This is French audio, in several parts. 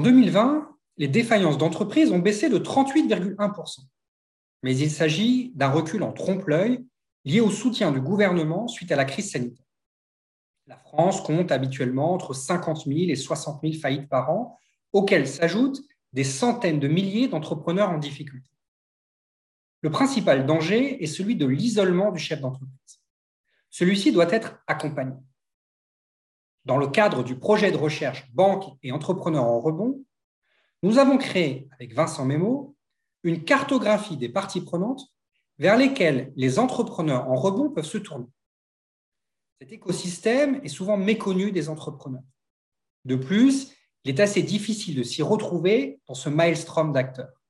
2020, les défaillances d'entreprises ont baissé de 38,1%. Mais il s'agit d'un recul en trompe-l'œil lié au soutien du gouvernement suite à la crise sanitaire. La France compte habituellement entre 50 000 et 60 000 faillites par an, auxquelles s'ajoutent des centaines de milliers d'entrepreneurs en difficulté. Le principal danger est celui de l'isolement du chef d'entreprise. Celui-ci doit être accompagné. Dans le cadre du projet de recherche Banque et entrepreneurs en rebond, nous avons créé, avec Vincent Memo, une cartographie des parties prenantes vers lesquelles les entrepreneurs en rebond peuvent se tourner. Cet écosystème est souvent méconnu des entrepreneurs. De plus, il est assez difficile de s'y retrouver dans ce maelstrom d'acteurs.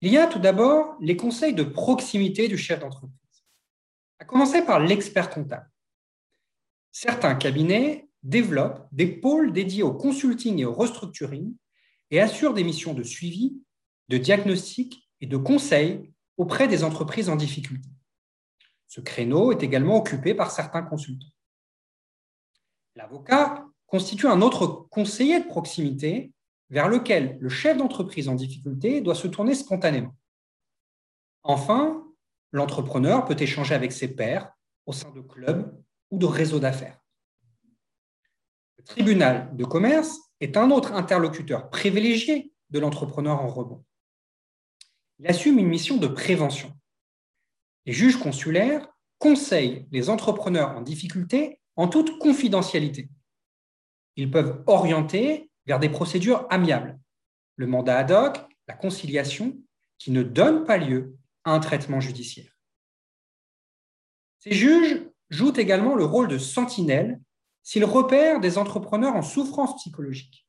Il y a tout d'abord les conseils de proximité du chef d'entreprise, à commencer par l'expert comptable. Certains cabinets développent des pôles dédiés au consulting et au restructuring et assurent des missions de suivi, de diagnostic et de conseil auprès des entreprises en difficulté. Ce créneau est également occupé par certains consultants. L'avocat constitue un autre conseiller de proximité vers lequel le chef d'entreprise en difficulté doit se tourner spontanément. Enfin, l'entrepreneur peut échanger avec ses pairs au sein de clubs ou de réseaux d'affaires. Le tribunal de commerce est un autre interlocuteur privilégié de l'entrepreneur en rebond. Il assume une mission de prévention. Les juges consulaires conseillent les entrepreneurs en difficulté en toute confidentialité. Ils peuvent orienter vers des procédures amiables, le mandat ad hoc, la conciliation, qui ne donnent pas lieu à un traitement judiciaire. Ces juges jouent également le rôle de sentinelle s'ils repèrent des entrepreneurs en souffrance psychologique.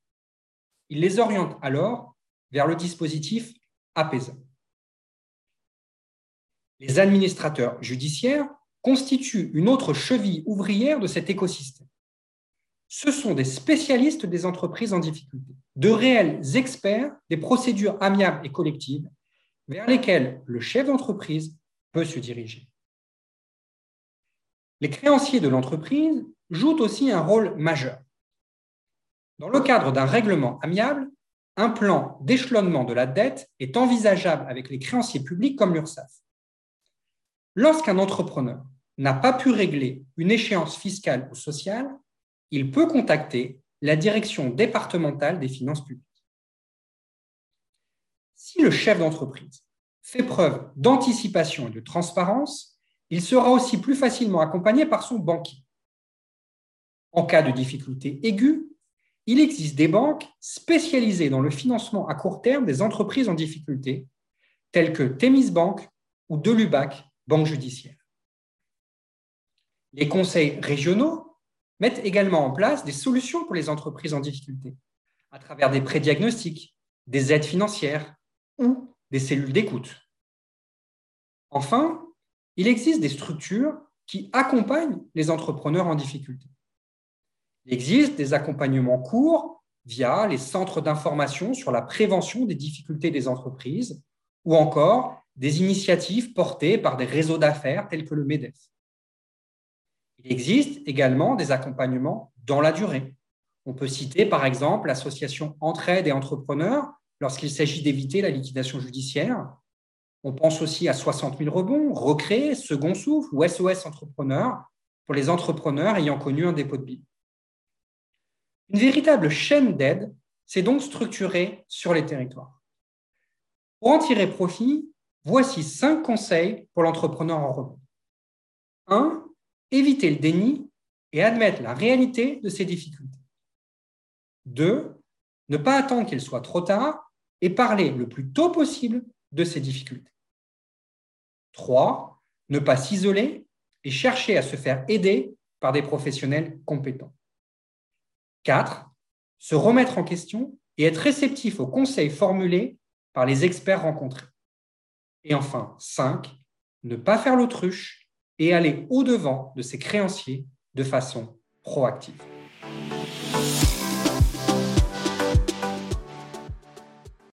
Ils les orientent alors vers le dispositif apaisant. Les administrateurs judiciaires constituent une autre cheville ouvrière de cet écosystème. Ce sont des spécialistes des entreprises en difficulté, de réels experts des procédures amiables et collectives vers lesquelles le chef d'entreprise peut se diriger. Les créanciers de l'entreprise jouent aussi un rôle majeur. Dans le cadre d'un règlement amiable, un plan d'échelonnement de la dette est envisageable avec les créanciers publics comme l'URSSAF. Lorsqu'un entrepreneur n'a pas pu régler une échéance fiscale ou sociale, il peut contacter la direction départementale des finances publiques. Si le chef d'entreprise fait preuve d'anticipation et de transparence, il sera aussi plus facilement accompagné par son banquier. En cas de difficulté aiguë, il existe des banques spécialisées dans le financement à court terme des entreprises en difficulté, telles que Temis Bank ou Delubac banque judiciaire. Les conseils régionaux mettent également en place des solutions pour les entreprises en difficulté, à travers des prêts diagnostiques, des aides financières ou des cellules d'écoute. Enfin, il existe des structures qui accompagnent les entrepreneurs en difficulté. Il existe des accompagnements courts via les centres d'information sur la prévention des difficultés des entreprises ou encore des initiatives portées par des réseaux d'affaires tels que le MEDEF. Il existe également des accompagnements dans la durée. On peut citer par exemple l'association Entraide et Entrepreneurs lorsqu'il s'agit d'éviter la liquidation judiciaire. On pense aussi à 60 000 rebonds, Recréer, Second Souffle ou SOS Entrepreneurs pour les entrepreneurs ayant connu un dépôt de bilan. Une véritable chaîne d'aide s'est donc structurée sur les territoires. Pour en tirer profit, Voici cinq conseils pour l'entrepreneur en rebond. 1. Éviter le déni et admettre la réalité de ses difficultés. 2. Ne pas attendre qu'il soit trop tard et parler le plus tôt possible de ses difficultés. 3. Ne pas s'isoler et chercher à se faire aider par des professionnels compétents. 4. Se remettre en question et être réceptif aux conseils formulés par les experts rencontrés. Et enfin, 5, ne pas faire l'autruche et aller au-devant de ses créanciers de façon proactive.